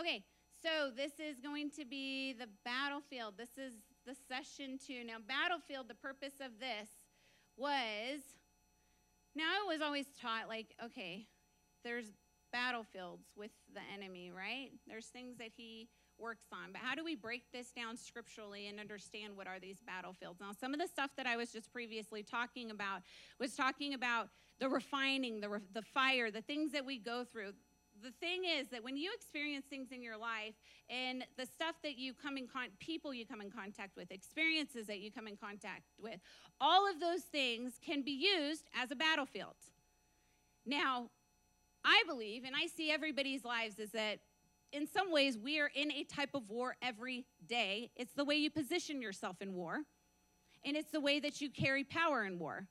Okay, so this is going to be the battlefield. This is the session two. Now, battlefield, the purpose of this was now I was always taught, like, okay, there's battlefields with the enemy, right? There's things that he works on. But how do we break this down scripturally and understand what are these battlefields? Now, some of the stuff that I was just previously talking about was talking about the refining, the, re- the fire, the things that we go through. The thing is that when you experience things in your life and the stuff that you come in con- people you come in contact with, experiences that you come in contact with, all of those things can be used as a battlefield. Now, I believe, and I see everybody's lives, is that in some ways we are in a type of war every day. It's the way you position yourself in war, and it's the way that you carry power in war.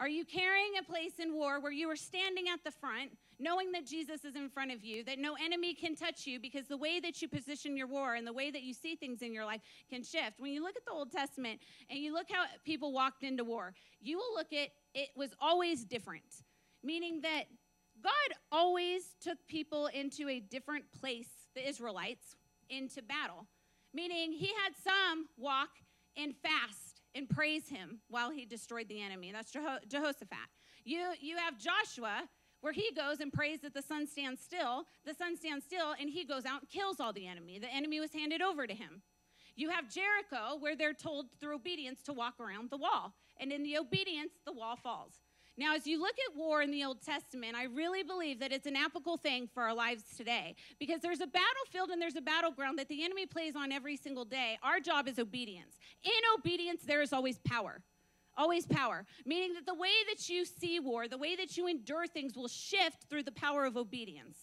Are you carrying a place in war where you are standing at the front, knowing that Jesus is in front of you, that no enemy can touch you because the way that you position your war and the way that you see things in your life can shift? When you look at the Old Testament and you look how people walked into war, you will look at it was always different, meaning that God always took people into a different place, the Israelites, into battle. Meaning he had some walk and fast and praise him while he destroyed the enemy. That's Jeho- Jehoshaphat. You, you have Joshua, where he goes and prays that the sun stands still. The sun stands still, and he goes out and kills all the enemy. The enemy was handed over to him. You have Jericho, where they're told through obedience to walk around the wall. And in the obedience, the wall falls. Now, as you look at war in the Old Testament, I really believe that it's an applicable thing for our lives today because there's a battlefield and there's a battleground that the enemy plays on every single day. Our job is obedience. In obedience, there is always power. Always power, meaning that the way that you see war, the way that you endure things will shift through the power of obedience.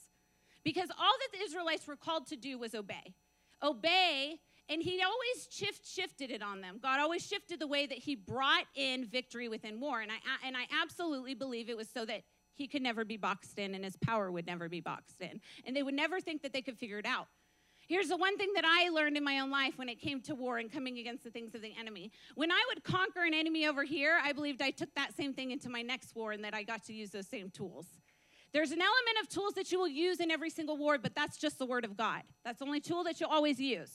Because all that the Israelites were called to do was obey. Obey and he always shift, shifted it on them. God always shifted the way that he brought in victory within war. And I, and I absolutely believe it was so that he could never be boxed in and his power would never be boxed in. And they would never think that they could figure it out. Here's the one thing that I learned in my own life when it came to war and coming against the things of the enemy. When I would conquer an enemy over here, I believed I took that same thing into my next war and that I got to use those same tools. There's an element of tools that you will use in every single war, but that's just the word of God. That's the only tool that you'll always use.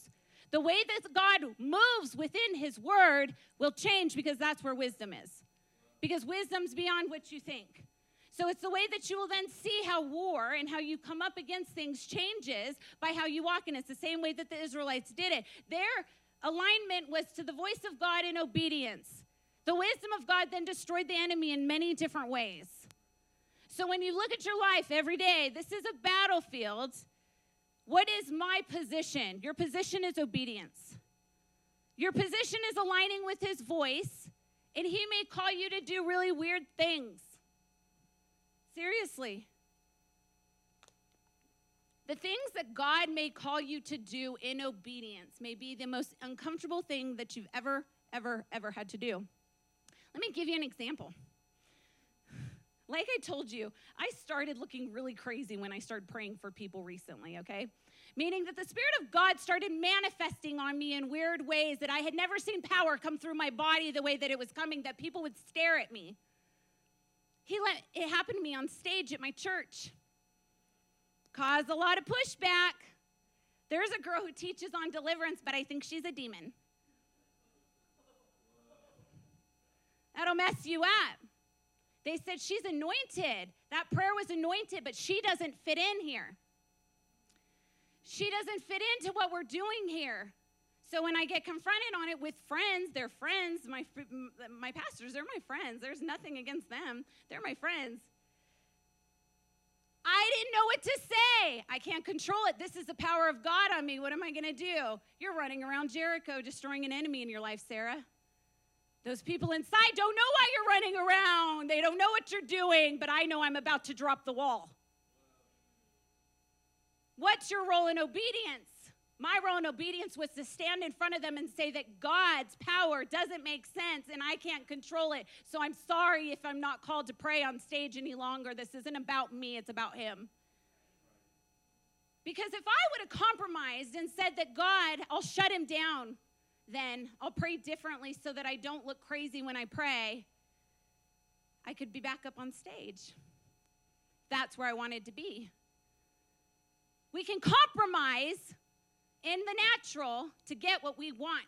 The way that God moves within His Word will change because that's where wisdom is. Because wisdom's beyond what you think. So it's the way that you will then see how war and how you come up against things changes by how you walk. And it's the same way that the Israelites did it. Their alignment was to the voice of God in obedience. The wisdom of God then destroyed the enemy in many different ways. So when you look at your life every day, this is a battlefield what is my position? Your position is obedience. Your position is aligning with his voice, and he may call you to do really weird things. Seriously. The things that God may call you to do in obedience may be the most uncomfortable thing that you've ever, ever, ever had to do. Let me give you an example. Like I told you, I started looking really crazy when I started praying for people recently, okay? Meaning that the Spirit of God started manifesting on me in weird ways that I had never seen power come through my body the way that it was coming, that people would stare at me. He let it happen to me on stage at my church. Caused a lot of pushback. There's a girl who teaches on deliverance, but I think she's a demon. That'll mess you up. They said she's anointed. That prayer was anointed, but she doesn't fit in here. She doesn't fit into what we're doing here. So when I get confronted on it with friends, they're friends, my, my pastors, they're my friends. There's nothing against them, they're my friends. I didn't know what to say. I can't control it. This is the power of God on me. What am I going to do? You're running around Jericho destroying an enemy in your life, Sarah. Those people inside don't know why you're running around. They don't know what you're doing, but I know I'm about to drop the wall. What's your role in obedience? My role in obedience was to stand in front of them and say that God's power doesn't make sense and I can't control it. So I'm sorry if I'm not called to pray on stage any longer. This isn't about me, it's about Him. Because if I would have compromised and said that God, I'll shut Him down, then I'll pray differently so that I don't look crazy when I pray. I could be back up on stage. That's where I wanted to be. We can compromise in the natural to get what we want.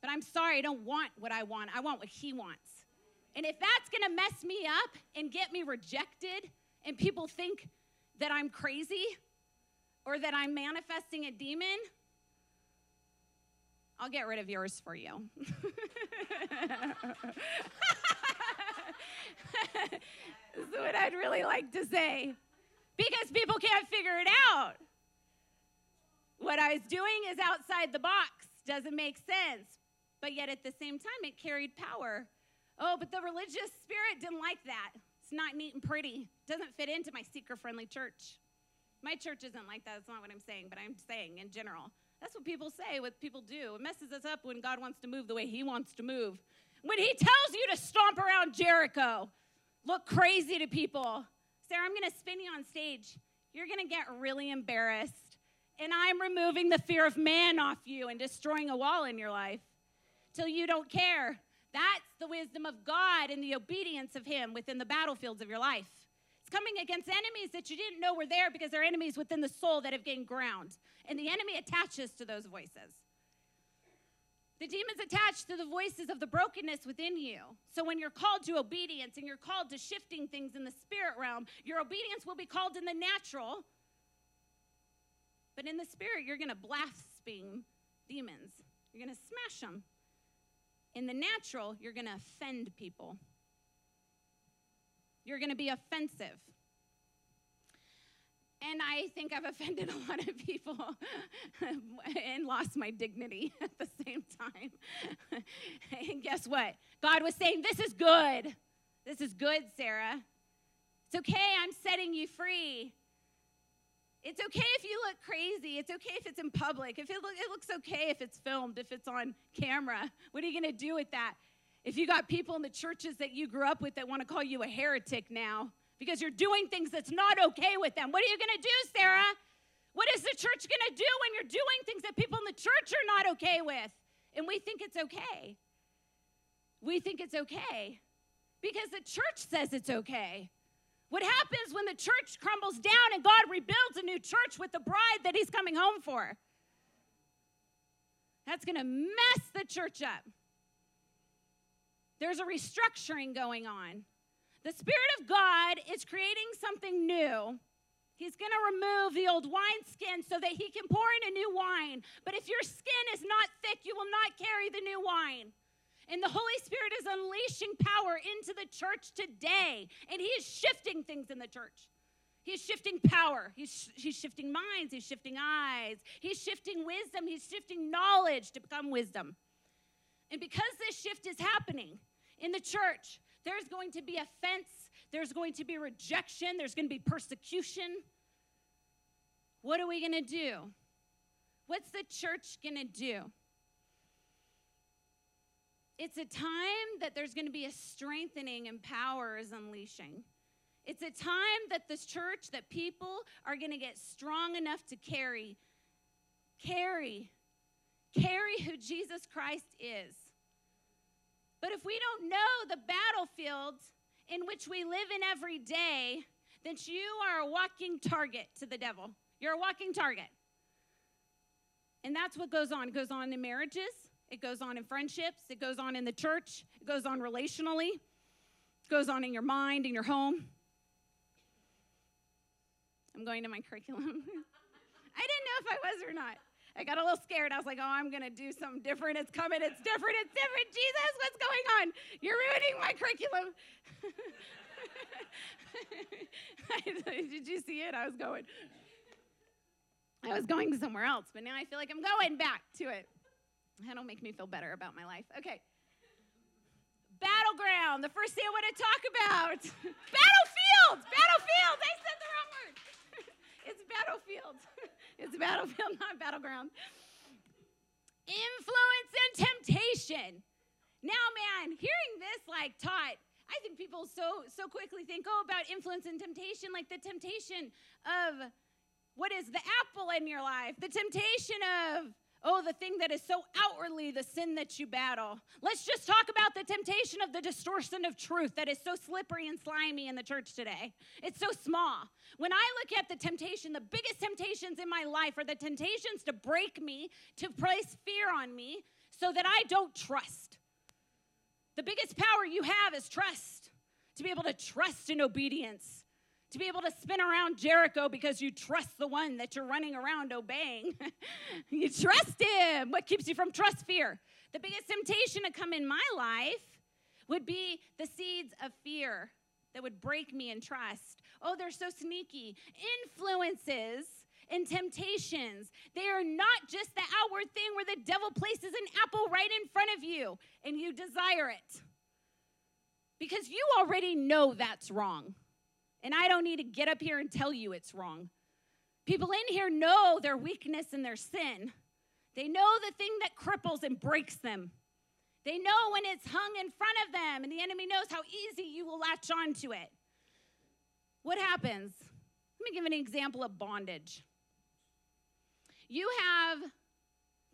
But I'm sorry, I don't want what I want. I want what He wants. And if that's gonna mess me up and get me rejected, and people think that I'm crazy or that I'm manifesting a demon, I'll get rid of yours for you. this is what I'd really like to say. Because people can't figure it out. What I was doing is outside the box, doesn't make sense. But yet at the same time, it carried power. Oh, but the religious spirit didn't like that. It's not neat and pretty. Doesn't fit into my seeker friendly church. My church isn't like that. That's not what I'm saying, but I'm saying in general. That's what people say, what people do. It messes us up when God wants to move the way He wants to move. When He tells you to stomp around Jericho, look crazy to people. Sarah, I'm going to spin you on stage. You're going to get really embarrassed. And I'm removing the fear of man off you and destroying a wall in your life till you don't care. That's the wisdom of God and the obedience of Him within the battlefields of your life. It's coming against enemies that you didn't know were there because they're enemies within the soul that have gained ground. And the enemy attaches to those voices. The demons attach to the voices of the brokenness within you. So when you're called to obedience and you're called to shifting things in the spirit realm, your obedience will be called in the natural. But in the spirit, you're going to blaspheme demons. You're going to smash them. In the natural, you're going to offend people. You're going to be offensive. And I think I've offended a lot of people and lost my dignity at the same time. and guess what? God was saying, This is good. This is good, Sarah. It's okay. I'm setting you free. It's okay if you look crazy. It's okay if it's in public. If it, it looks okay if it's filmed, if it's on camera. What are you going to do with that? If you got people in the churches that you grew up with that want to call you a heretic now, because you're doing things that's not okay with them. What are you going to do, Sarah? What is the church going to do when you're doing things that people in the church are not okay with? And we think it's okay. We think it's okay because the church says it's okay. What happens when the church crumbles down and God rebuilds a new church with the bride that he's coming home for? That's going to mess the church up. There's a restructuring going on. The Spirit of God is creating something new. He's going to remove the old wineskin so that he can pour in a new wine. But if your skin is not thick, you will not carry the new wine. And the Holy Spirit is unleashing power into the church today. And he is shifting things in the church. He's shifting power. He's, he's shifting minds. He's shifting eyes. He's shifting wisdom. He's shifting knowledge to become wisdom. And because this shift is happening in the church, there's going to be offense, there's going to be rejection, there's going to be persecution. What are we going to do? What's the church going to do? It's a time that there's going to be a strengthening and power is unleashing. It's a time that this church, that people are going to get strong enough to carry, carry, carry who Jesus Christ is. But if we don't know the battlefield in which we live in every day, then you are a walking target to the devil. You're a walking target. And that's what goes on. It goes on in marriages, it goes on in friendships, it goes on in the church, it goes on relationally, it goes on in your mind, in your home. I'm going to my curriculum. I didn't know if I was or not. I got a little scared. I was like, oh, I'm going to do something different. It's coming. It's different. It's different. Jesus, what's going on? You're ruining my curriculum. Did you see it? I was going. I was going somewhere else, but now I feel like I'm going back to it. That'll make me feel better about my life. Okay. Battleground, the first thing I want to talk about. battlefield, battlefield. I said the wrong word. it's battlefield. It's battlefield, not battleground. Influence and temptation. Now, man, hearing this like taught, I think people so so quickly think, oh, about influence and temptation, like the temptation of what is the apple in your life, the temptation of Oh, the thing that is so outwardly the sin that you battle. Let's just talk about the temptation of the distortion of truth that is so slippery and slimy in the church today. It's so small. When I look at the temptation, the biggest temptations in my life are the temptations to break me, to place fear on me, so that I don't trust. The biggest power you have is trust, to be able to trust in obedience to be able to spin around Jericho because you trust the one that you're running around obeying. you trust him. What keeps you from trust? Fear. The biggest temptation to come in my life would be the seeds of fear that would break me in trust. Oh, they're so sneaky. Influences and temptations, they are not just the outward thing where the devil places an apple right in front of you and you desire it. Because you already know that's wrong. And I don't need to get up here and tell you it's wrong. People in here know their weakness and their sin. They know the thing that cripples and breaks them. They know when it's hung in front of them, and the enemy knows how easy you will latch onto it. What happens? Let me give an example of bondage. You have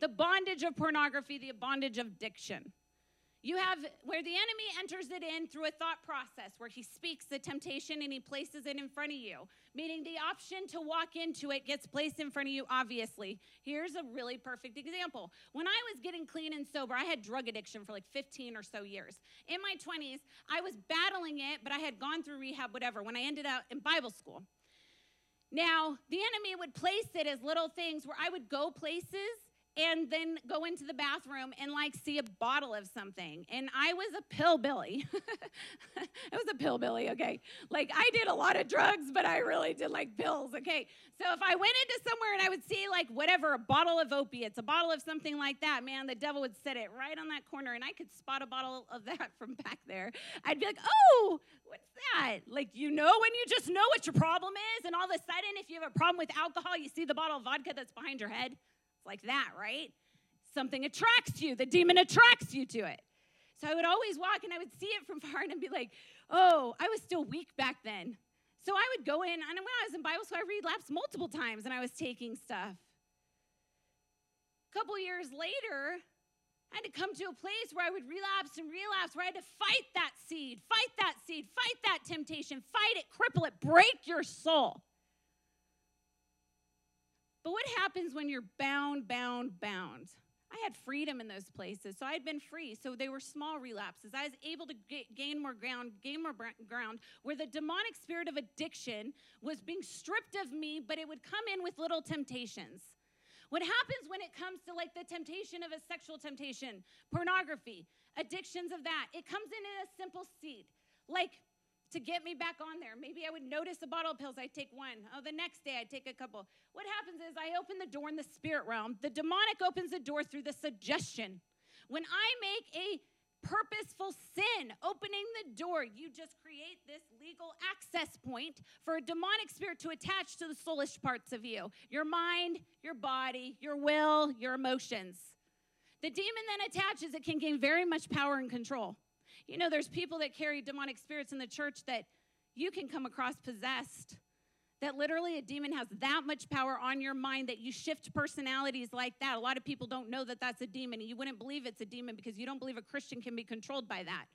the bondage of pornography, the bondage of addiction. You have where the enemy enters it in through a thought process where he speaks the temptation and he places it in front of you, meaning the option to walk into it gets placed in front of you, obviously. Here's a really perfect example. When I was getting clean and sober, I had drug addiction for like 15 or so years. In my 20s, I was battling it, but I had gone through rehab, whatever, when I ended up in Bible school. Now, the enemy would place it as little things where I would go places and then go into the bathroom and like see a bottle of something. And I was a pillbilly. I was a pillbilly, okay? Like I did a lot of drugs, but I really did like pills, okay? So if I went into somewhere and I would see like whatever, a bottle of opiates, a bottle of something like that, man, the devil would set it right on that corner and I could spot a bottle of that from back there. I'd be like, oh, what's that? Like, you know, when you just know what your problem is, and all of a sudden, if you have a problem with alcohol, you see the bottle of vodka that's behind your head like that, right? Something attracts you, the demon attracts you to it. So I would always walk and I would see it from far and I'd be like, oh, I was still weak back then. So I would go in, and when I was in Bible school, I relapsed multiple times and I was taking stuff. A couple years later, I had to come to a place where I would relapse and relapse, where I had to fight that seed, fight that seed, fight that temptation, fight it, cripple it, break your soul. But what happens when you're bound, bound, bound? I had freedom in those places, so I had been free. So they were small relapses. I was able to get, gain more ground, gain more ground, where the demonic spirit of addiction was being stripped of me, but it would come in with little temptations. What happens when it comes to like the temptation of a sexual temptation, pornography, addictions of that? It comes in in a simple seed. Like to get me back on there. Maybe I would notice a bottle of pills, I'd take one. Oh, the next day I'd take a couple. What happens is I open the door in the spirit realm. The demonic opens the door through the suggestion. When I make a purposeful sin, opening the door, you just create this legal access point for a demonic spirit to attach to the soulish parts of you your mind, your body, your will, your emotions. The demon then attaches, it can gain very much power and control. You know, there's people that carry demonic spirits in the church that you can come across possessed. That literally a demon has that much power on your mind that you shift personalities like that. A lot of people don't know that that's a demon. You wouldn't believe it's a demon because you don't believe a Christian can be controlled by that.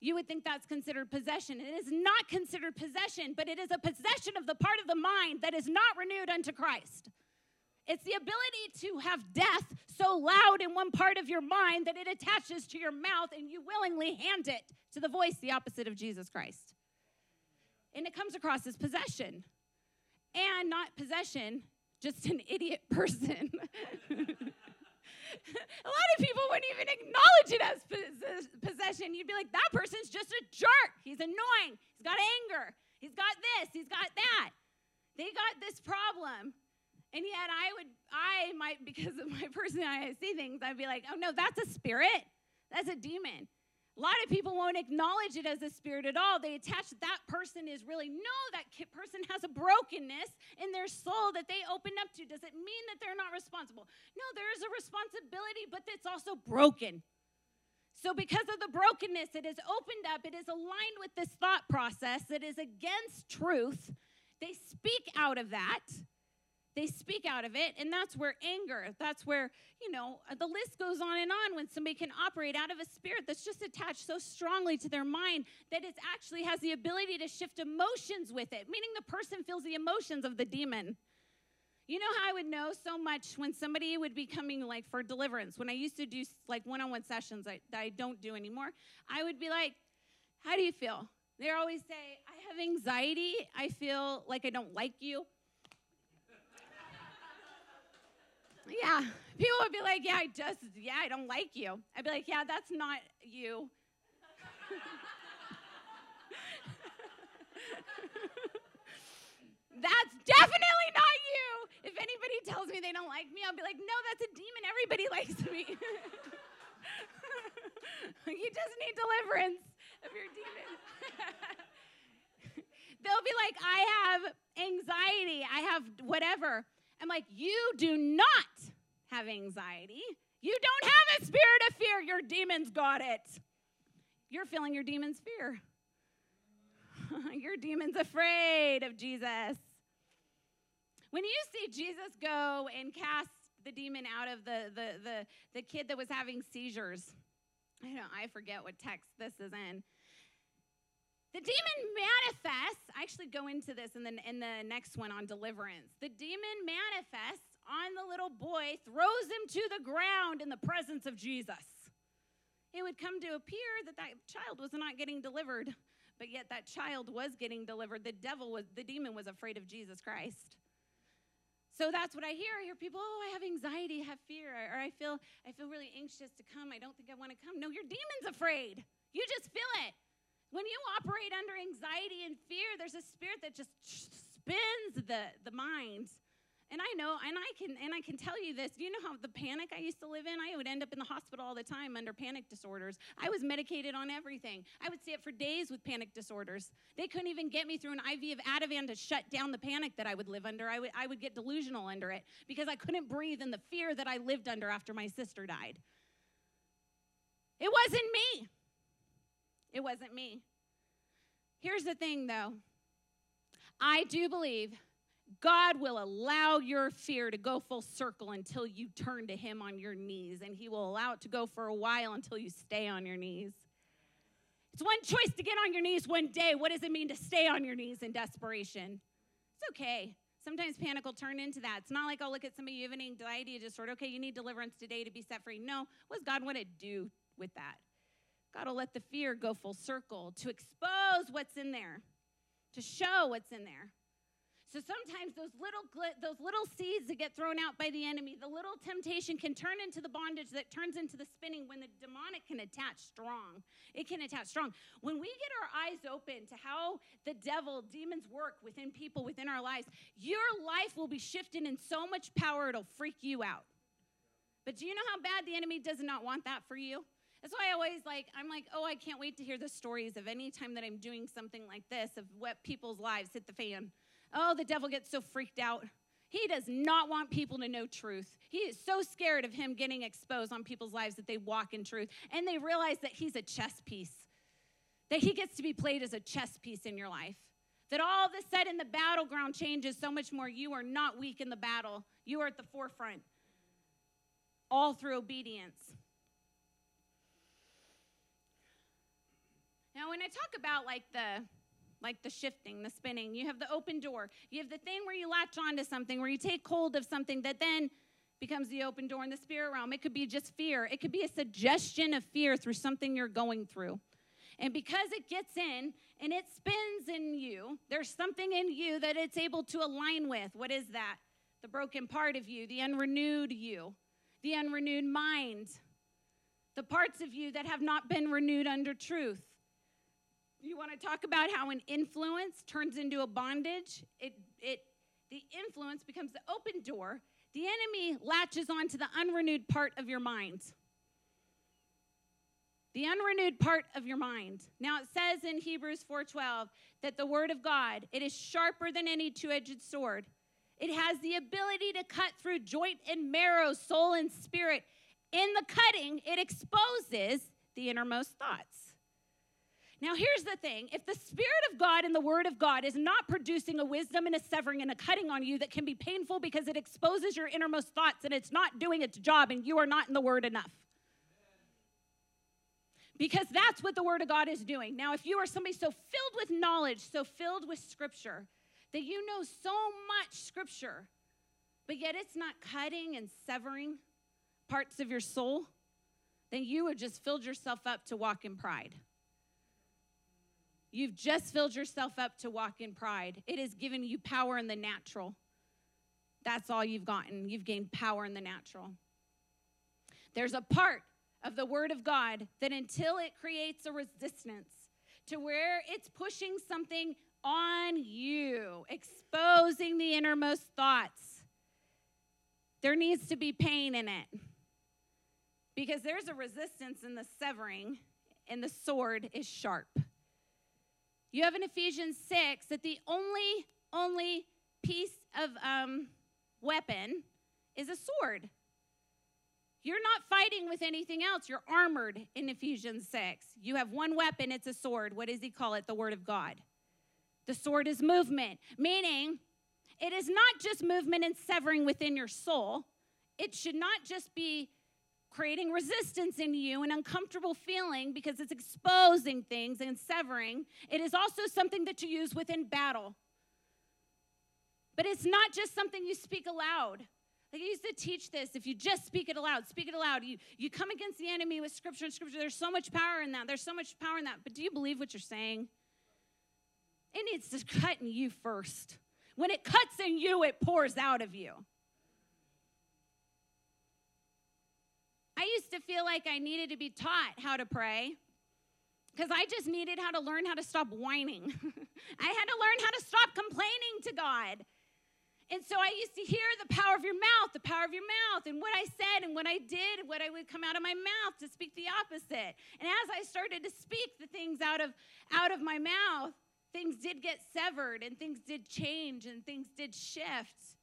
You would think that's considered possession. It is not considered possession, but it is a possession of the part of the mind that is not renewed unto Christ. It's the ability to have death so loud in one part of your mind that it attaches to your mouth and you willingly hand it to the voice, the opposite of Jesus Christ. And it comes across as possession. And not possession, just an idiot person. a lot of people wouldn't even acknowledge it as possession. You'd be like, that person's just a jerk. He's annoying. He's got anger. He's got this. He's got that. They got this problem. And yet I would, I might, because of my personality, I see things, I'd be like, oh no, that's a spirit. That's a demon. A lot of people won't acknowledge it as a spirit at all. They attach that person is really, no, that person has a brokenness in their soul that they opened up to. Does it mean that they're not responsible? No, there is a responsibility, but it's also broken. So, because of the brokenness, it is opened up, it is aligned with this thought process, it is against truth. They speak out of that. They speak out of it and that's where anger that's where you know uh, the list goes on and on when somebody can operate out of a spirit that's just attached so strongly to their mind that it actually has the ability to shift emotions with it meaning the person feels the emotions of the demon you know how I would know so much when somebody would be coming like for deliverance. When I used to do like one-on-one sessions I, that I don't do anymore, I would be like, "How do you feel?" They always say, "I have anxiety. I feel like I don't like you." Yeah, people would be like, "Yeah, I just yeah, I don't like you." I'd be like, "Yeah, that's not you." that's definitely not you. If anybody tells me they don't like me, I'll be like, no, that's a demon. Everybody likes me. you just need deliverance of your demon. They'll be like, I have anxiety. I have whatever. I'm like, you do not have anxiety. You don't have a spirit of fear. Your demons got it. You're feeling your demon's fear. your demon's afraid of Jesus. When you see Jesus go and cast the demon out of the, the, the, the kid that was having seizures, I don't I forget what text this is in. The demon manifests. I actually go into this in the, in the next one on deliverance. The demon manifests on the little boy, throws him to the ground in the presence of Jesus. It would come to appear that that child was not getting delivered, but yet that child was getting delivered. The devil was, the demon was afraid of Jesus Christ. So that's what I hear. I hear people, oh, I have anxiety, I have fear, or I feel I feel really anxious to come. I don't think I want to come. No, your demon's afraid. You just feel it. When you operate under anxiety and fear, there's a spirit that just spins the, the mind and I know, and I can, and I can tell you this. Do you know how the panic I used to live in? I would end up in the hospital all the time under panic disorders. I was medicated on everything. I would up for days with panic disorders. They couldn't even get me through an IV of Ativan to shut down the panic that I would live under. I would, I would get delusional under it because I couldn't breathe in the fear that I lived under after my sister died. It wasn't me. It wasn't me. Here's the thing, though. I do believe God will allow your fear to go full circle until you turn to Him on your knees, and He will allow it to go for a while until you stay on your knees. It's one choice to get on your knees one day. What does it mean to stay on your knees in desperation? It's okay. Sometimes panic will turn into that. It's not like, oh, look at somebody, you have an anxiety disorder. Okay, you need deliverance today to be set free. No, what does God want to do with that? God will let the fear go full circle to expose what's in there, to show what's in there. So sometimes those little those little seeds that get thrown out by the enemy, the little temptation can turn into the bondage that turns into the spinning when the demonic can attach strong. It can attach strong. When we get our eyes open to how the devil, demons work within people within our lives, your life will be shifted in so much power it'll freak you out. But do you know how bad the enemy does not want that for you? That's why I always like, I'm like, oh, I can't wait to hear the stories of any time that I'm doing something like this, of what people's lives hit the fan. Oh, the devil gets so freaked out. He does not want people to know truth. He is so scared of him getting exposed on people's lives that they walk in truth and they realize that he's a chess piece, that he gets to be played as a chess piece in your life. That all of a sudden the battleground changes so much more. You are not weak in the battle, you are at the forefront, all through obedience. Now, when I talk about like the like the shifting, the spinning. You have the open door. You have the thing where you latch onto something, where you take hold of something that then becomes the open door in the spirit realm. It could be just fear, it could be a suggestion of fear through something you're going through. And because it gets in and it spins in you, there's something in you that it's able to align with. What is that? The broken part of you, the unrenewed you, the unrenewed mind, the parts of you that have not been renewed under truth. You want to talk about how an influence turns into a bondage? It, it, the influence becomes the open door. The enemy latches onto the unrenewed part of your mind. The unrenewed part of your mind. Now it says in Hebrews 4:12 that the word of God, it is sharper than any two-edged sword. It has the ability to cut through joint and marrow, soul and spirit. In the cutting, it exposes the innermost thoughts. Now, here's the thing if the Spirit of God and the Word of God is not producing a wisdom and a severing and a cutting on you that can be painful because it exposes your innermost thoughts and it's not doing its job and you are not in the Word enough. Because that's what the Word of God is doing. Now, if you are somebody so filled with knowledge, so filled with Scripture, that you know so much Scripture, but yet it's not cutting and severing parts of your soul, then you have just filled yourself up to walk in pride. You've just filled yourself up to walk in pride. It has given you power in the natural. That's all you've gotten. You've gained power in the natural. There's a part of the Word of God that until it creates a resistance to where it's pushing something on you, exposing the innermost thoughts, there needs to be pain in it. Because there's a resistance in the severing, and the sword is sharp. You have in Ephesians 6 that the only, only piece of um, weapon is a sword. You're not fighting with anything else. You're armored in Ephesians 6. You have one weapon, it's a sword. What does he call it? The Word of God. The sword is movement, meaning it is not just movement and severing within your soul. It should not just be creating resistance in you, an uncomfortable feeling because it's exposing things and severing. It is also something that you use within battle. But it's not just something you speak aloud. Like I used to teach this. If you just speak it aloud, speak it aloud. You, you come against the enemy with scripture and scripture. There's so much power in that. There's so much power in that. But do you believe what you're saying? It needs to cut in you first. When it cuts in you, it pours out of you. I used to feel like I needed to be taught how to pray because I just needed how to learn how to stop whining. I had to learn how to stop complaining to God. And so I used to hear the power of your mouth, the power of your mouth, and what I said and what I did, what I would come out of my mouth to speak the opposite. And as I started to speak the things out of out of my mouth, things did get severed and things did change and things did shift.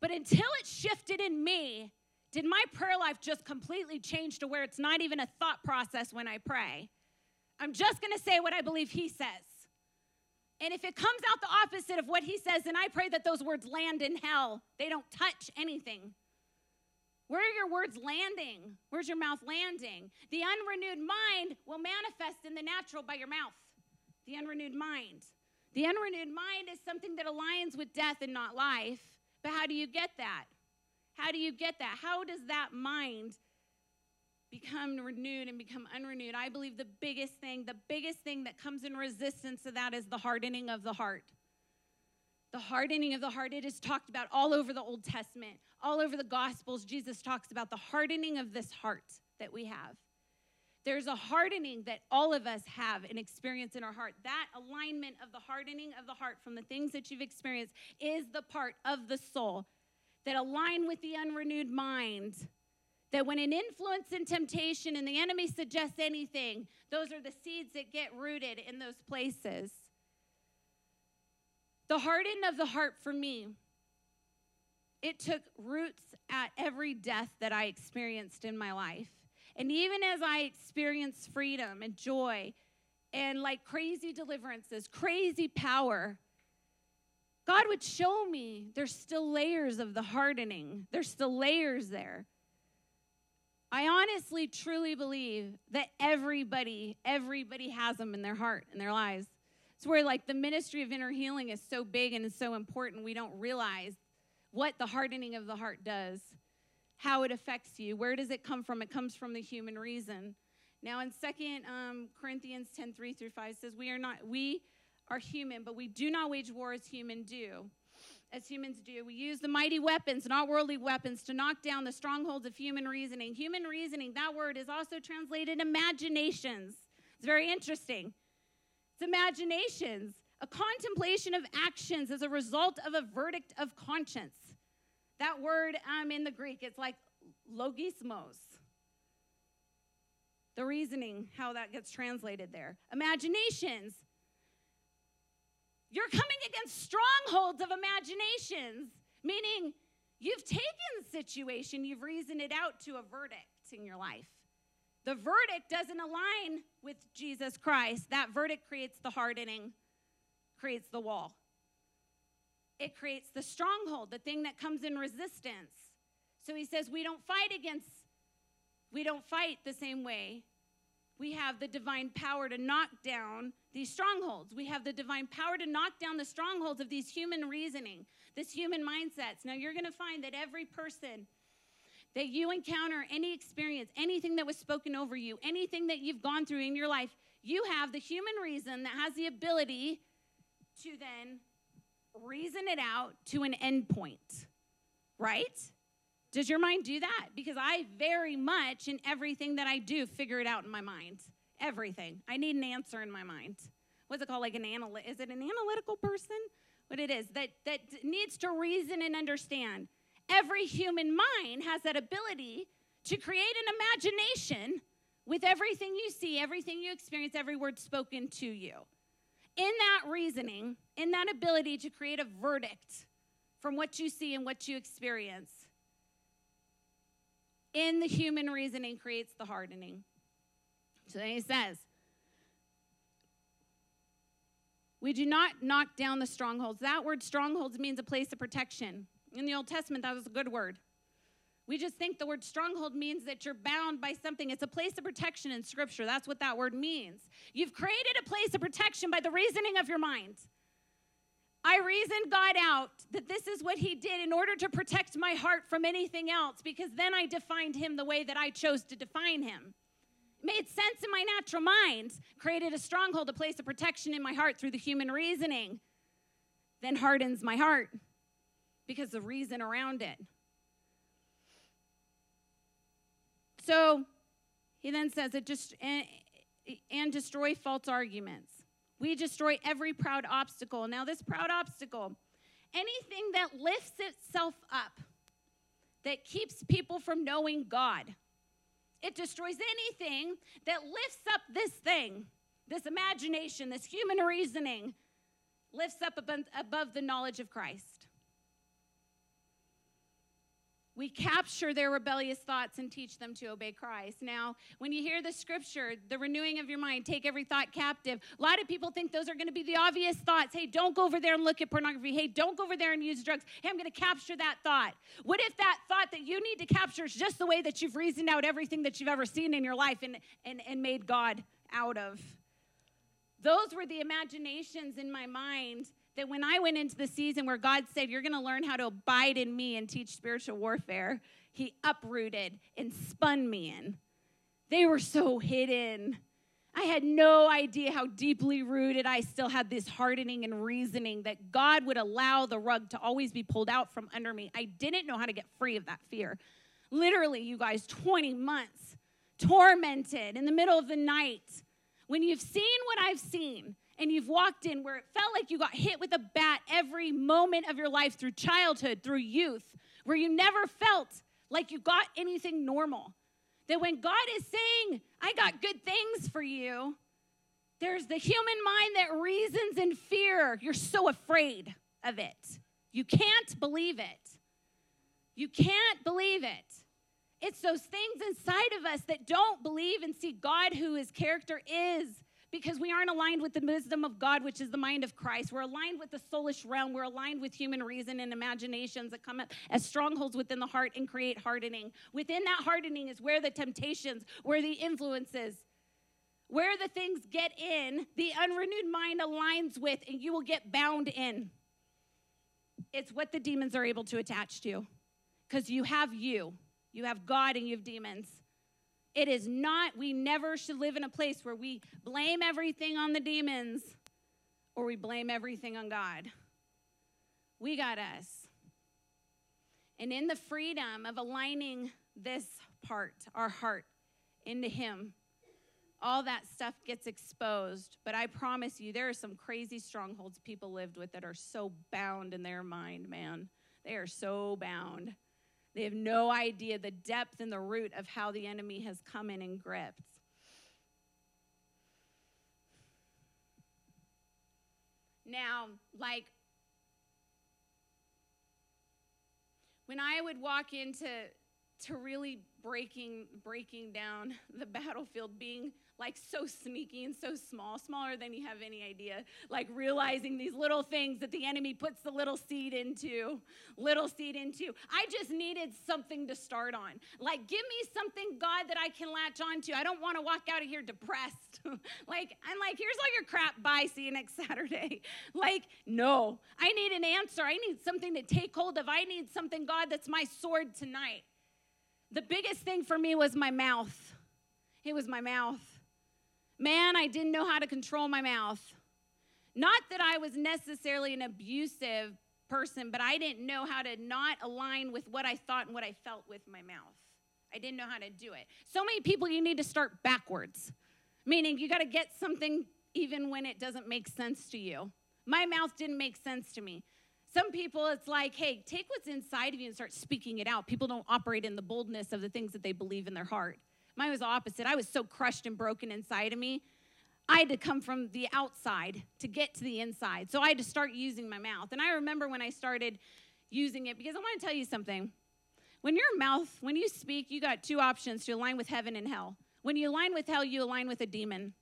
But until it shifted in me, did my prayer life just completely change to where it's not even a thought process when I pray? I'm just going to say what I believe He says. And if it comes out the opposite of what He says, then I pray that those words land in hell. They don't touch anything. Where are your words landing? Where's your mouth landing? The unrenewed mind will manifest in the natural by your mouth. The unrenewed mind. The unrenewed mind is something that aligns with death and not life. But how do you get that? How do you get that? How does that mind become renewed and become unrenewed? I believe the biggest thing, the biggest thing that comes in resistance to that is the hardening of the heart. The hardening of the heart, it is talked about all over the Old Testament, all over the Gospels. Jesus talks about the hardening of this heart that we have. There's a hardening that all of us have and experience in our heart. That alignment of the hardening of the heart from the things that you've experienced is the part of the soul that align with the unrenewed mind. That when an influence and temptation and the enemy suggests anything, those are the seeds that get rooted in those places. The hardening of the heart for me, it took roots at every death that I experienced in my life. And even as I experienced freedom and joy and like crazy deliverances, crazy power, God would show me there's still layers of the hardening, there's still layers there. I honestly, truly believe that everybody, everybody has them in their heart, in their lives. It's where like the ministry of inner healing is so big and is so important, we don't realize what the hardening of the heart does, how it affects you. Where does it come from? It comes from the human reason. Now in Second um, Corinthians 10, 3 through 5 says, We are not, we are human, but we do not wage war as human do. As humans do, we use the mighty weapons, not worldly weapons, to knock down the strongholds of human reasoning. Human reasoning, that word is also translated imaginations. It's very interesting. It's imaginations, a contemplation of actions as a result of a verdict of conscience. That word um, in the Greek, it's like logismos. The reasoning, how that gets translated there. Imaginations, you're coming against strongholds of imaginations, meaning you've taken the situation, you've reasoned it out to a verdict in your life. the verdict doesn't align with Jesus Christ, that verdict creates the hardening, creates the wall. It creates the stronghold, the thing that comes in resistance. So he says, we don't fight against, we don't fight the same way. We have the divine power to knock down these strongholds. We have the divine power to knock down the strongholds of these human reasoning, this human mindsets. Now, you're going to find that every person that you encounter, any experience, anything that was spoken over you, anything that you've gone through in your life, you have the human reason that has the ability to then reason it out to an end point, right? Does your mind do that? Because I very much, in everything that I do, figure it out in my mind. Everything. I need an answer in my mind. What's it called? Like an analyst? Is it an analytical person? What it is that that needs to reason and understand. Every human mind has that ability to create an imagination with everything you see, everything you experience, every word spoken to you. In that reasoning, in that ability to create a verdict from what you see and what you experience, in the human reasoning creates the hardening. So then he says, We do not knock down the strongholds. That word strongholds means a place of protection. In the Old Testament, that was a good word. We just think the word stronghold means that you're bound by something. It's a place of protection in Scripture. That's what that word means. You've created a place of protection by the reasoning of your mind. I reasoned God out that this is what He did in order to protect my heart from anything else, because then I defined Him the way that I chose to define Him. It made sense in my natural mind, created a stronghold, a place of protection in my heart through the human reasoning, then hardens my heart because the reason around it. So he then says it just and, and destroy false arguments. We destroy every proud obstacle. Now, this proud obstacle, anything that lifts itself up, that keeps people from knowing God, it destroys anything that lifts up this thing, this imagination, this human reasoning, lifts up above the knowledge of Christ. We capture their rebellious thoughts and teach them to obey Christ. Now, when you hear the scripture, the renewing of your mind, take every thought captive, a lot of people think those are going to be the obvious thoughts. Hey, don't go over there and look at pornography. Hey, don't go over there and use drugs. Hey, I'm going to capture that thought. What if that thought that you need to capture is just the way that you've reasoned out everything that you've ever seen in your life and, and, and made God out of? Those were the imaginations in my mind that when I went into the season where God said, You're going to learn how to abide in me and teach spiritual warfare, He uprooted and spun me in. They were so hidden. I had no idea how deeply rooted I still had this hardening and reasoning that God would allow the rug to always be pulled out from under me. I didn't know how to get free of that fear. Literally, you guys, 20 months tormented in the middle of the night. When you've seen what I've seen, and you've walked in where it felt like you got hit with a bat every moment of your life through childhood, through youth, where you never felt like you got anything normal. That when God is saying, I got good things for you, there's the human mind that reasons in fear. You're so afraid of it. You can't believe it. You can't believe it. It's those things inside of us that don't believe and see God who his character is because we aren't aligned with the wisdom of God, which is the mind of Christ. We're aligned with the soulish realm. We're aligned with human reason and imaginations that come up as strongholds within the heart and create hardening. Within that hardening is where the temptations, where the influences, where the things get in, the unrenewed mind aligns with, and you will get bound in. It's what the demons are able to attach to because you have you, you have God, and you have demons. It is not, we never should live in a place where we blame everything on the demons or we blame everything on God. We got us. And in the freedom of aligning this part, our heart, into Him, all that stuff gets exposed. But I promise you, there are some crazy strongholds people lived with that are so bound in their mind, man. They are so bound. They have no idea the depth and the root of how the enemy has come in and gripped. Now, like when I would walk into to really breaking breaking down the battlefield being like so sneaky and so small smaller than you have any idea. Like realizing these little things that the enemy puts the little seed into little seed into. I just needed something to start on. Like give me something god that i can latch onto. I don't want to walk out of here depressed. Like i'm like here's all your crap. Bye. See you next saturday. Like no. I need an answer. I need something to take hold of. I need something god that's my sword tonight. The biggest thing for me was my mouth. It was my mouth. Man, I didn't know how to control my mouth. Not that I was necessarily an abusive person, but I didn't know how to not align with what I thought and what I felt with my mouth. I didn't know how to do it. So many people, you need to start backwards, meaning you got to get something even when it doesn't make sense to you. My mouth didn't make sense to me. Some people, it's like, hey, take what's inside of you and start speaking it out. People don't operate in the boldness of the things that they believe in their heart. Mine was opposite. I was so crushed and broken inside of me. I had to come from the outside to get to the inside. So I had to start using my mouth. And I remember when I started using it because I want to tell you something. When your mouth, when you speak, you got two options to align with heaven and hell. When you align with hell, you align with a demon.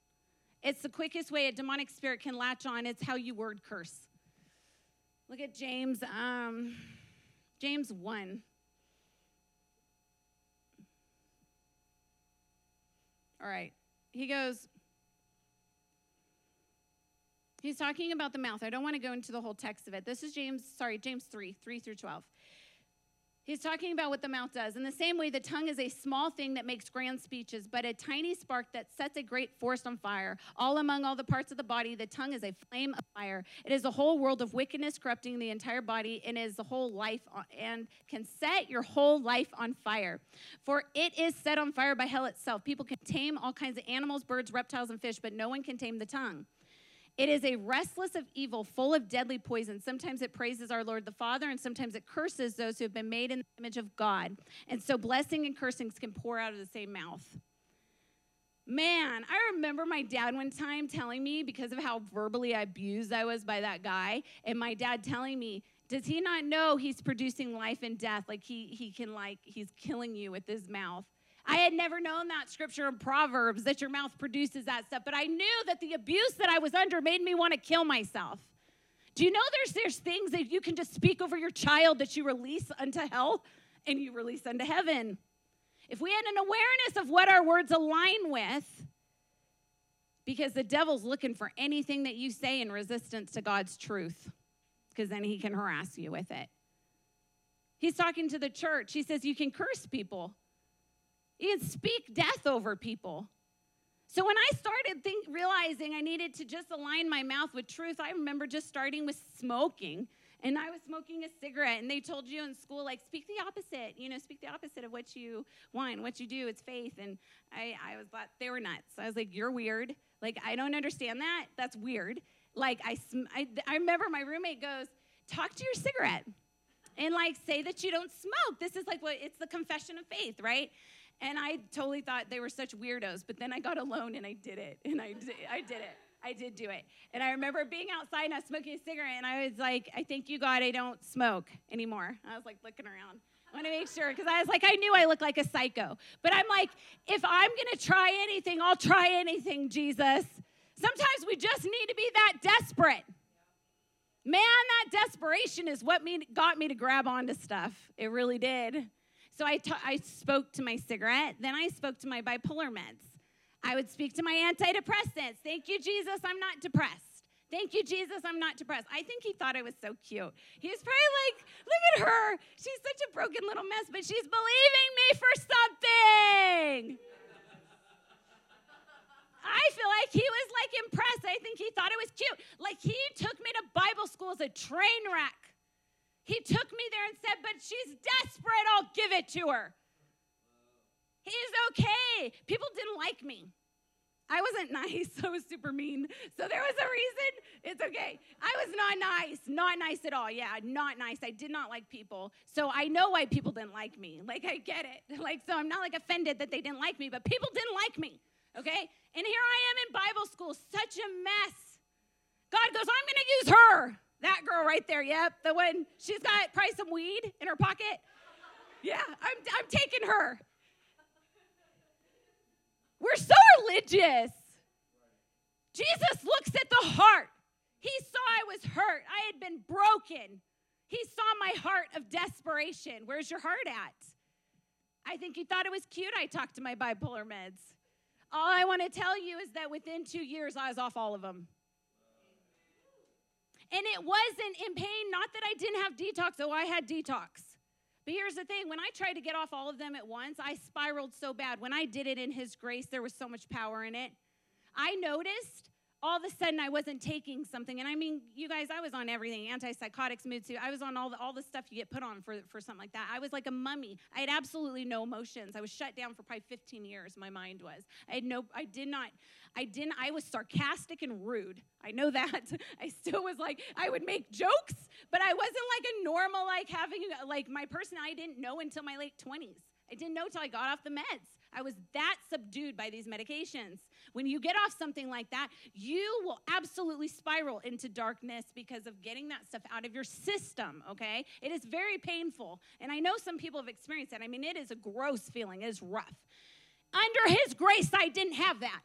It's the quickest way a demonic spirit can latch on. It's how you word curse. Look at James, um, James 1. All right. He goes, he's talking about the mouth. I don't want to go into the whole text of it. This is James, sorry, James 3, 3 through 12. He's talking about what the mouth does. In the same way, the tongue is a small thing that makes grand speeches, but a tiny spark that sets a great forest on fire. All among all the parts of the body, the tongue is a flame of fire. It is a whole world of wickedness corrupting the entire body and is the whole life and can set your whole life on fire. For it is set on fire by hell itself. People can tame all kinds of animals, birds, reptiles, and fish, but no one can tame the tongue. It is a restless of evil, full of deadly poison. Sometimes it praises our Lord the Father, and sometimes it curses those who have been made in the image of God. And so blessing and cursings can pour out of the same mouth. Man, I remember my dad one time telling me because of how verbally abused I was by that guy, and my dad telling me, does he not know he's producing life and death? Like he he can like he's killing you with his mouth. I had never known that scripture in Proverbs that your mouth produces that stuff, but I knew that the abuse that I was under made me want to kill myself. Do you know there's there's things that you can just speak over your child that you release unto hell and you release unto heaven? If we had an awareness of what our words align with, because the devil's looking for anything that you say in resistance to God's truth, because then he can harass you with it. He's talking to the church. He says, You can curse people. You can speak death over people. So when I started think, realizing I needed to just align my mouth with truth, I remember just starting with smoking. And I was smoking a cigarette, and they told you in school, like, speak the opposite, you know, speak the opposite of what you want, what you do, it's faith. And I, I was like, they were nuts. I was like, you're weird. Like, I don't understand that. That's weird. Like, I, I, I remember my roommate goes, talk to your cigarette and like say that you don't smoke. This is like what it's the confession of faith, right? And I totally thought they were such weirdos, but then I got alone and I did it. And I did, I did it. I did do it. And I remember being outside and I was smoking a cigarette and I was like, I thank you, God, I don't smoke anymore. I was like looking around. I want to make sure because I was like, I knew I looked like a psycho. But I'm like, if I'm going to try anything, I'll try anything, Jesus. Sometimes we just need to be that desperate. Man, that desperation is what me, got me to grab onto stuff. It really did. So I, I spoke to my cigarette, then I spoke to my bipolar meds. I would speak to my antidepressants. Thank you, Jesus, I'm not depressed. Thank you, Jesus, I'm not depressed. I think he thought I was so cute. He was probably like, look at her. She's such a broken little mess, but she's believing me for something. I feel like he was like impressed. I think he thought it was cute. Like he took me to Bible school as a train wreck. He took me there and said, But she's desperate, I'll give it to her. He's okay. People didn't like me. I wasn't nice. I was super mean. So there was a reason. It's okay. I was not nice. Not nice at all. Yeah, not nice. I did not like people. So I know why people didn't like me. Like, I get it. Like, so I'm not like offended that they didn't like me, but people didn't like me. Okay? And here I am in Bible school, such a mess. God goes, I'm going to use her. That girl right there, yep, the one, she's got probably some weed in her pocket. Yeah, I'm, I'm taking her. We're so religious. Jesus looks at the heart. He saw I was hurt. I had been broken. He saw my heart of desperation. Where's your heart at? I think he thought it was cute I talked to my bipolar meds. All I want to tell you is that within two years, I was off all of them. And it wasn't in pain, not that I didn't have detox, oh, I had detox. But here's the thing when I tried to get off all of them at once, I spiraled so bad. When I did it in His grace, there was so much power in it. I noticed all of a sudden I wasn't taking something. And I mean, you guys, I was on everything antipsychotics, mood suit. I was on all the, all the stuff you get put on for, for something like that. I was like a mummy. I had absolutely no emotions. I was shut down for probably 15 years, my mind was. I had no, I did not, I didn't, I was sarcastic and rude. I know that. I still was like, I would make jokes, but I wasn't like a normal, like having, like my personality I didn't know until my late 20s. I didn't know till I got off the meds. I was that subdued by these medications. When you get off something like that, you will absolutely spiral into darkness because of getting that stuff out of your system, okay? It is very painful. And I know some people have experienced that. I mean, it is a gross feeling, it is rough. Under His grace, I didn't have that.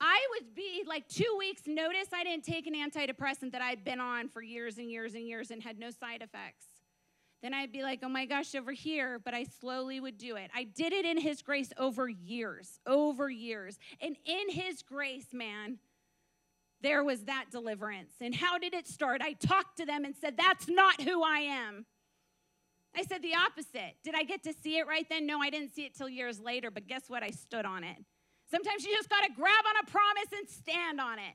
I would be like two weeks notice I didn't take an antidepressant that I'd been on for years and years and years and had no side effects. Then I'd be like, oh my gosh, over here, but I slowly would do it. I did it in His grace over years, over years. And in His grace, man, there was that deliverance. And how did it start? I talked to them and said, that's not who I am. I said the opposite. Did I get to see it right then? No, I didn't see it till years later, but guess what? I stood on it. Sometimes you just got to grab on a promise and stand on it.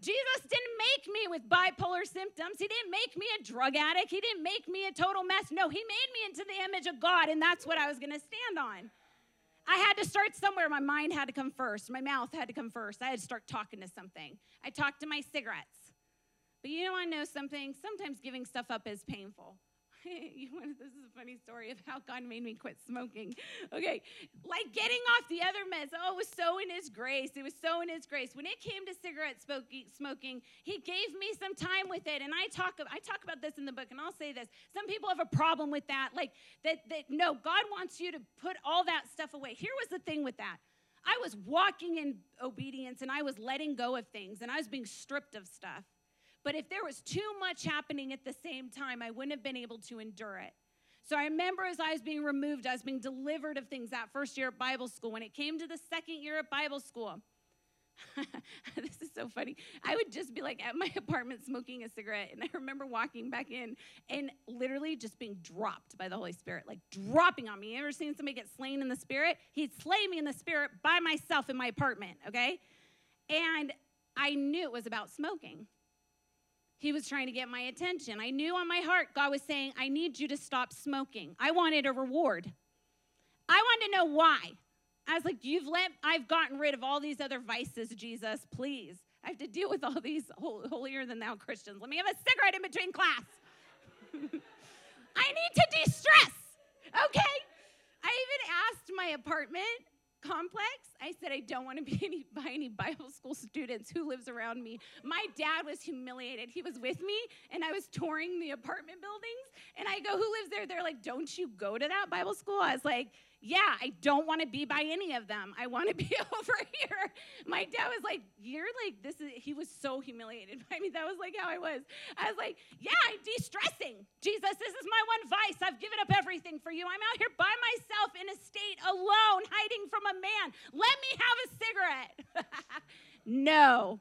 Jesus didn't make me with bipolar symptoms. He didn't make me a drug addict. He didn't make me a total mess. No, He made me into the image of God, and that's what I was going to stand on. I had to start somewhere. My mind had to come first. My mouth had to come first. I had to start talking to something. I talked to my cigarettes. But you want I know something? Sometimes giving stuff up is painful. this is a funny story of how God made me quit smoking. Okay, like getting off the other meds. Oh, it was so in His grace. It was so in His grace. When it came to cigarette smoking, He gave me some time with it. And I talk, I talk about this in the book, and I'll say this: some people have a problem with that. Like that, that no, God wants you to put all that stuff away. Here was the thing with that. I was walking in obedience, and I was letting go of things, and I was being stripped of stuff. But if there was too much happening at the same time, I wouldn't have been able to endure it. So I remember as I was being removed, I was being delivered of things that first year at Bible school. When it came to the second year at Bible school, this is so funny. I would just be like at my apartment smoking a cigarette, and I remember walking back in and literally just being dropped by the Holy Spirit, like dropping on me. You ever seen somebody get slain in the spirit? He'd slay me in the spirit by myself in my apartment, okay? And I knew it was about smoking. He was trying to get my attention. I knew on my heart God was saying, I need you to stop smoking. I wanted a reward. I wanted to know why. I was like, You've let, I've gotten rid of all these other vices, Jesus, please. I have to deal with all these holier than thou Christians. Let me have a cigarette in between class. I need to de stress, okay? I even asked my apartment complex. I said, I don't want to be any, by any Bible school students who lives around me. My dad was humiliated. He was with me, and I was touring the apartment buildings. And I go, Who lives there? They're like, Don't you go to that Bible school? I was like, yeah, I don't want to be by any of them. I want to be over here. My dad was like, You're like, this is, he was so humiliated by me. That was like how I was. I was like, Yeah, I'm de stressing. Jesus, this is my one vice. I've given up everything for you. I'm out here by myself in a state alone, hiding from a man. Let me have a cigarette. no.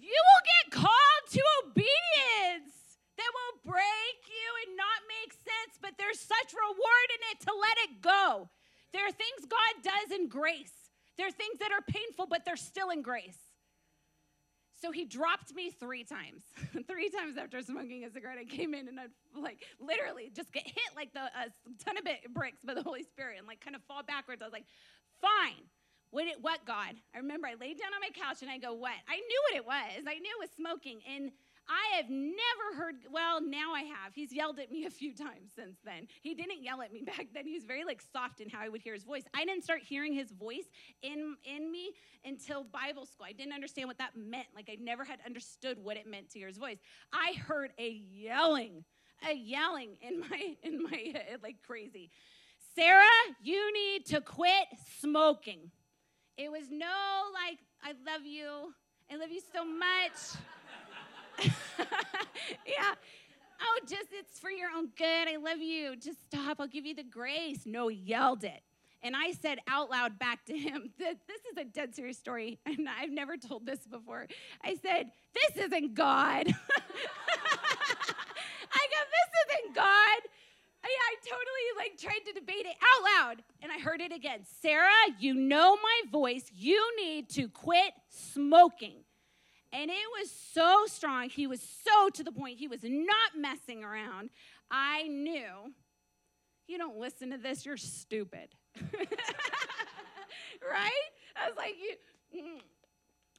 you will get called to obedience that will break you and not make but there's such reward in it to let it go. There are things God does in grace. There are things that are painful, but they're still in grace. So he dropped me three times. three times after smoking a cigarette, I came in and I'd like literally just get hit like the, a ton of bricks by the Holy Spirit and like kind of fall backwards. I was like, fine. What, it, what God? I remember I laid down on my couch and I go, what? I knew what it was. I knew it was smoking. And I have never heard, well, now I have. He's yelled at me a few times since then. He didn't yell at me back then. He was very like soft in how I would hear his voice. I didn't start hearing his voice in, in me until Bible school. I didn't understand what that meant. Like I never had understood what it meant to hear his voice. I heard a yelling, a yelling in my in my head like crazy. Sarah, you need to quit smoking. It was no like, I love you. I love you so much. yeah. Oh, just it's for your own good. I love you. Just stop. I'll give you the grace. No, yelled it. And I said out loud back to him, this is a dead serious story, and I've never told this before. I said, This isn't God. I go, This isn't God. I, I totally like tried to debate it out loud, and I heard it again. Sarah, you know my voice. You need to quit smoking. And it was so strong. He was so to the point. He was not messing around. I knew, you don't listen to this, you're stupid. right? I was like, you. Mm.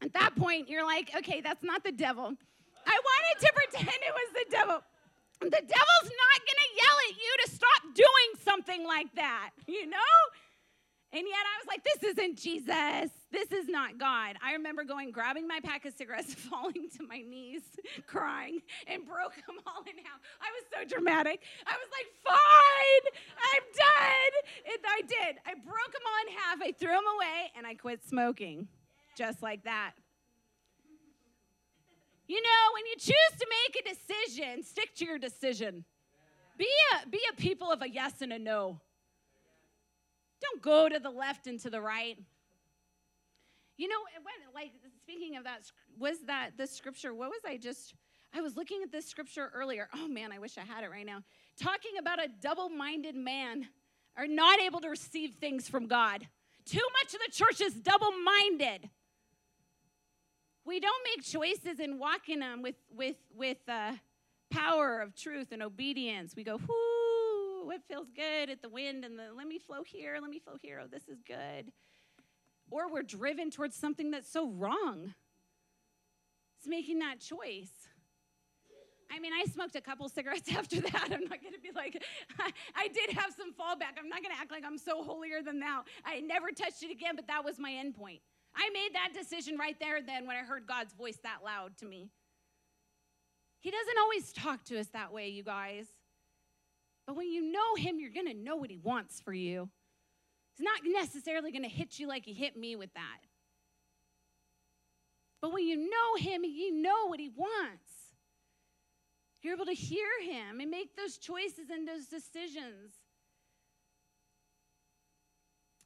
At that point, you're like, okay, that's not the devil. I wanted to pretend it was the devil. The devil's not going to yell at you to stop doing something like that, you know? And yet I was like, this isn't Jesus. This is not God. I remember going, grabbing my pack of cigarettes, falling to my knees, crying, and broke them all in half. I was so dramatic. I was like, fine, I'm done. And I did. I broke them all in half. I threw them away, and I quit smoking just like that. You know, when you choose to make a decision, stick to your decision. Be a, be a people of a yes and a no. Don't go to the left and to the right. You know, when, like speaking of that, was that the scripture? What was I just? I was looking at this scripture earlier. Oh man, I wish I had it right now. Talking about a double-minded man are not able to receive things from God. Too much of the church is double-minded. We don't make choices and walk in them with with with uh, power of truth and obedience. We go, whoo it feels good at the wind and the let me flow here, let me flow here. Oh, this is good. Or we're driven towards something that's so wrong. It's making that choice. I mean, I smoked a couple cigarettes after that. I'm not going to be like, I, did have some fallback. I'm not going to act like I'm so holier than thou. I never touched it again, but that was my end point. I made that decision right there then when I heard God's voice that loud to me. He doesn't always talk to us that way, you guys. But when you know Him, you're going to know what He wants for you. He's not necessarily going to hit you like He hit me with that. But when you know Him, you know what He wants. You're able to hear Him and make those choices and those decisions.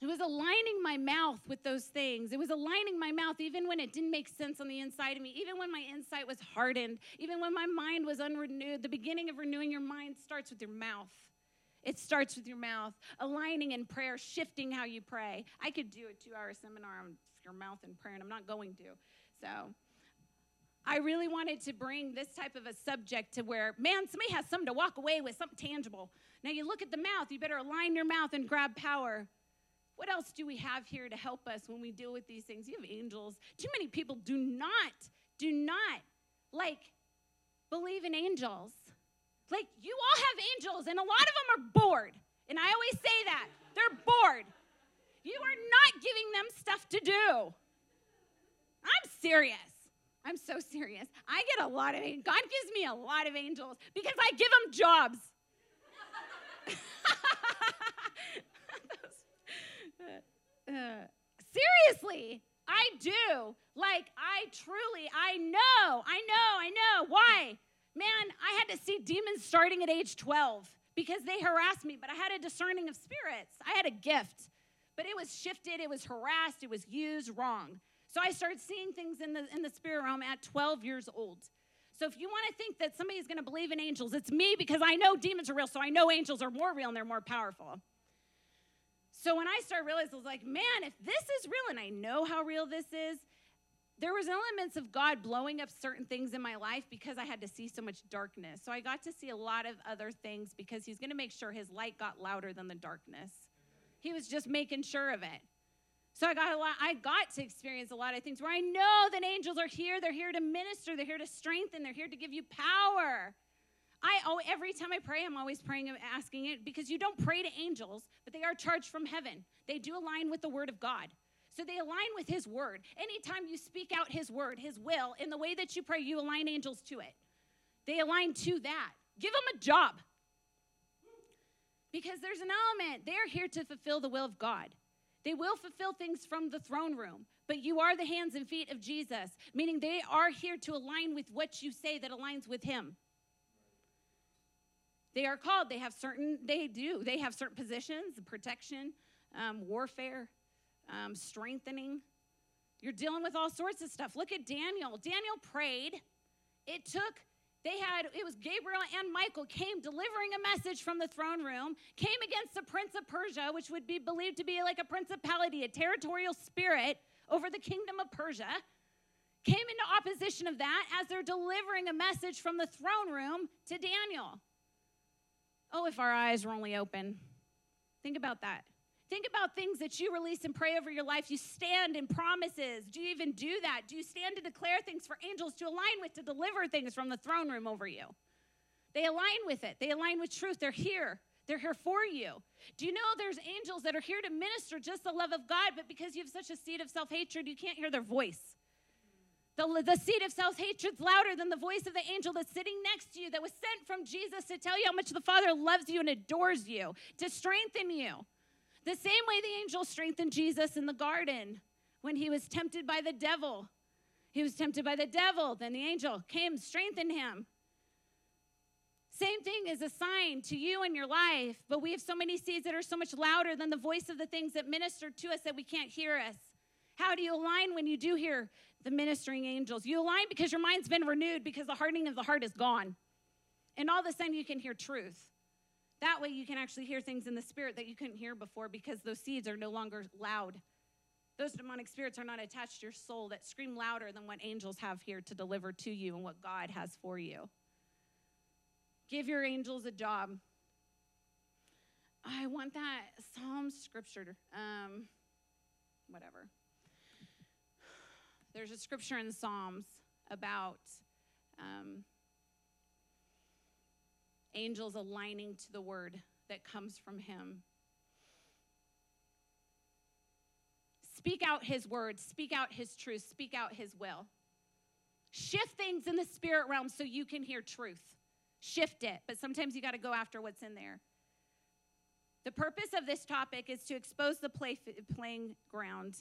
It was aligning my mouth with those things. It was aligning my mouth even when it didn't make sense on the inside of me, even when my insight was hardened, even when my mind was unrenewed. The beginning of renewing your mind starts with your mouth. It starts with your mouth, aligning in prayer, shifting how you pray. I could do a two hour seminar on your mouth and prayer, and I'm not going to. So I really wanted to bring this type of a subject to where, man, somebody has something to walk away with, something tangible. Now you look at the mouth, you better align your mouth and grab power. What else do we have here to help us when we deal with these things? You have angels. Too many people do not, do not like believe in angels. Like you all have angels, and a lot of them are bored. And I always say that they're bored. You are not giving them stuff to do. I'm serious. I'm so serious. I get a lot of God gives me a lot of angels because I give them jobs. Uh, seriously, I do. Like, I truly, I know, I know, I know. Why? Man, I had to see demons starting at age 12 because they harassed me, but I had a discerning of spirits. I had a gift, but it was shifted, it was harassed, it was used wrong. So I started seeing things in the, in the spirit realm at 12 years old. So if you want to think that somebody's going to believe in angels, it's me because I know demons are real, so I know angels are more real and they're more powerful. So when I started realizing, I was like, man, if this is real and I know how real this is, there was elements of God blowing up certain things in my life because I had to see so much darkness. So I got to see a lot of other things because he's going to make sure his light got louder than the darkness. He was just making sure of it. So I got a lot, I got to experience a lot of things where I know that angels are here. They're here to minister. They're here to strengthen. They're here to give you power. I oh, every time I pray, I'm always praying and asking it because you don't pray to angels, but they are charged from heaven. They do align with the word of God. So they align with his word. Anytime you speak out his word, his will, in the way that you pray, you align angels to it. They align to that. Give them a job. Because there's an element, they're here to fulfill the will of God. They will fulfill things from the throne room, but you are the hands and feet of Jesus, meaning they are here to align with what you say that aligns with him. They are called, they have certain, they do, they have certain positions, protection, um, warfare, um, strengthening. You're dealing with all sorts of stuff. Look at Daniel. Daniel prayed. It took, they had, it was Gabriel and Michael came delivering a message from the throne room, came against the prince of Persia, which would be believed to be like a principality, a territorial spirit over the kingdom of Persia. Came into opposition of that as they're delivering a message from the throne room to Daniel. Oh, if our eyes were only open. Think about that. Think about things that you release and pray over your life. You stand in promises. Do you even do that? Do you stand to declare things for angels to align with, to deliver things from the throne room over you? They align with it, they align with truth. They're here. They're here for you. Do you know there's angels that are here to minister just the love of God, but because you have such a seed of self hatred, you can't hear their voice? The, the seed of self hatred's louder than the voice of the angel that's sitting next to you, that was sent from Jesus to tell you how much the Father loves you and adores you, to strengthen you. The same way the angel strengthened Jesus in the garden when he was tempted by the devil. He was tempted by the devil, then the angel came, strengthened him. Same thing is a sign to you in your life, but we have so many seeds that are so much louder than the voice of the things that minister to us that we can't hear us. How do you align when you do hear the ministering angels? You align because your mind's been renewed because the hardening of the heart is gone. And all of a sudden you can hear truth. That way you can actually hear things in the spirit that you couldn't hear before because those seeds are no longer loud. Those demonic spirits are not attached to your soul that scream louder than what angels have here to deliver to you and what God has for you. Give your angels a job. I want that Psalm scripture. Um, whatever. There's a scripture in Psalms about um, angels aligning to the word that comes from him. Speak out his word, speak out his truth, speak out his will. Shift things in the spirit realm so you can hear truth. Shift it, but sometimes you got to go after what's in there. The purpose of this topic is to expose the play, playing ground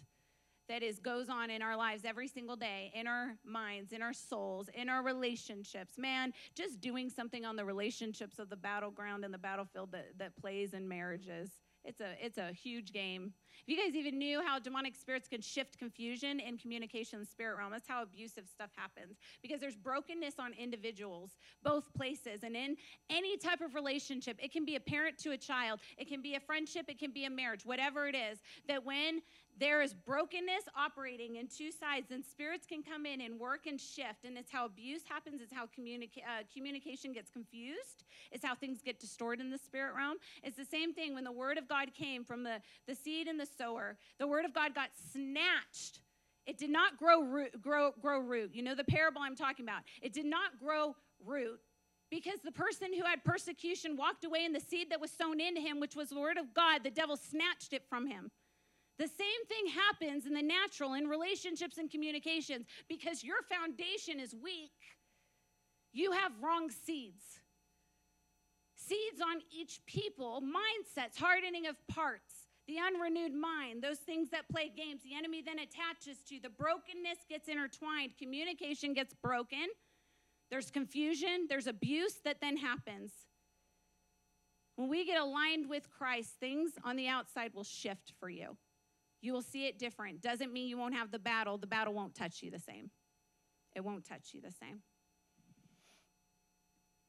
that is goes on in our lives every single day in our minds in our souls in our relationships. Man just doing something on the relationships of the battleground and the battlefield that, that plays in marriages it's a it's a huge game. If you guys even knew how demonic spirits can shift confusion in communication in spirit realm that's how abusive stuff happens. Because there's brokenness on individuals both places and in any type of relationship it can be a parent to a child it can be a friendship it can be a marriage whatever it is that when there is brokenness operating in two sides, and spirits can come in and work and shift. And it's how abuse happens, it's how communica- uh, communication gets confused, it's how things get distorted in the spirit realm. It's the same thing when the word of God came from the, the seed and the sower, the word of God got snatched. It did not grow root, grow, grow root. You know the parable I'm talking about. It did not grow root because the person who had persecution walked away and the seed that was sown into him, which was the word of God, the devil snatched it from him. The same thing happens in the natural, in relationships and communications. Because your foundation is weak, you have wrong seeds. Seeds on each people, mindsets, hardening of parts, the unrenewed mind, those things that play games, the enemy then attaches to. The brokenness gets intertwined, communication gets broken. There's confusion, there's abuse that then happens. When we get aligned with Christ, things on the outside will shift for you. You will see it different. Doesn't mean you won't have the battle. The battle won't touch you the same. It won't touch you the same.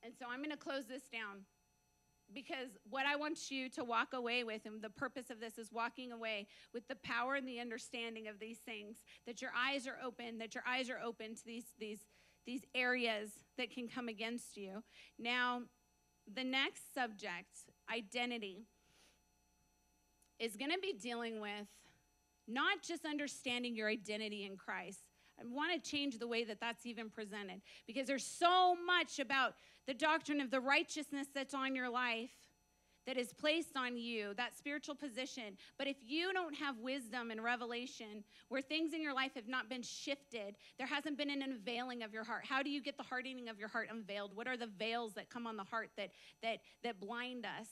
And so I'm going to close this down because what I want you to walk away with, and the purpose of this is walking away with the power and the understanding of these things, that your eyes are open, that your eyes are open to these, these, these areas that can come against you. Now, the next subject, identity, is going to be dealing with not just understanding your identity in Christ. I want to change the way that that's even presented because there's so much about the doctrine of the righteousness that's on your life that is placed on you, that spiritual position. But if you don't have wisdom and revelation where things in your life have not been shifted, there hasn't been an unveiling of your heart. How do you get the hardening of your heart unveiled? What are the veils that come on the heart that that that blind us?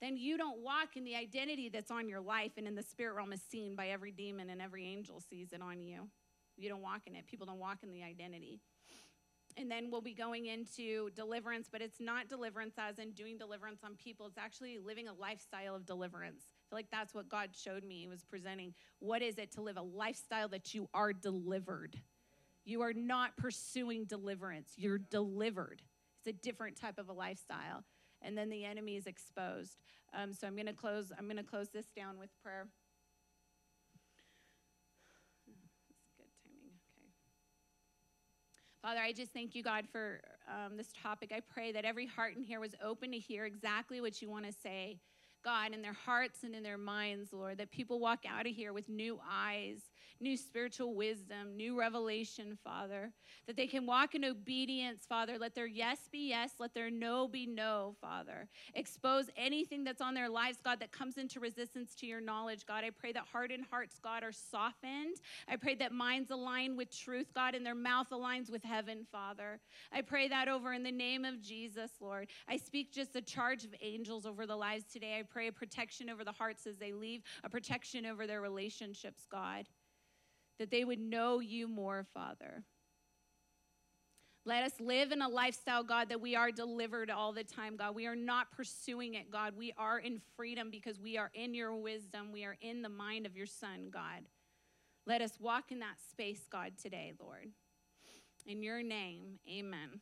Then you don't walk in the identity that's on your life and in the spirit realm is seen by every demon and every angel sees it on you. You don't walk in it. People don't walk in the identity and then we'll be going into deliverance, but it's not deliverance as in doing deliverance on people. It's actually living a lifestyle of deliverance. I feel like that's what God showed me. He was presenting what is it to live a lifestyle that you are delivered. You are not pursuing deliverance, you're delivered. It's a different type of a lifestyle. And then the enemy is exposed. Um, so I'm going to close. I'm going to close this down with prayer. Father, I just thank you, God, for um, this topic. I pray that every heart in here was open to hear exactly what you want to say, God, in their hearts and in their minds, Lord, that people walk out of here with new eyes, new spiritual wisdom, new revelation, Father, that they can walk in obedience, Father. Let their yes be yes, let their no be no, Father. Expose anything that's on their lives, God, that comes into resistance to your knowledge, God. I pray that hardened hearts, God, are softened. I pray that minds align with truth, God, and their mouth aligns with heaven, Father. I pray that over in the name of Jesus, Lord. I speak just a charge of angels over the lives today. I pray a protection over the hearts as they leave, a protection over their relationships, God that they would know you more, Father. Let us live in a lifestyle, God, that we are delivered all the time, God. We are not pursuing it, God. We are in freedom because we are in your wisdom. We are in the mind of your Son, God. Let us walk in that space, God, today, Lord. In your name, amen.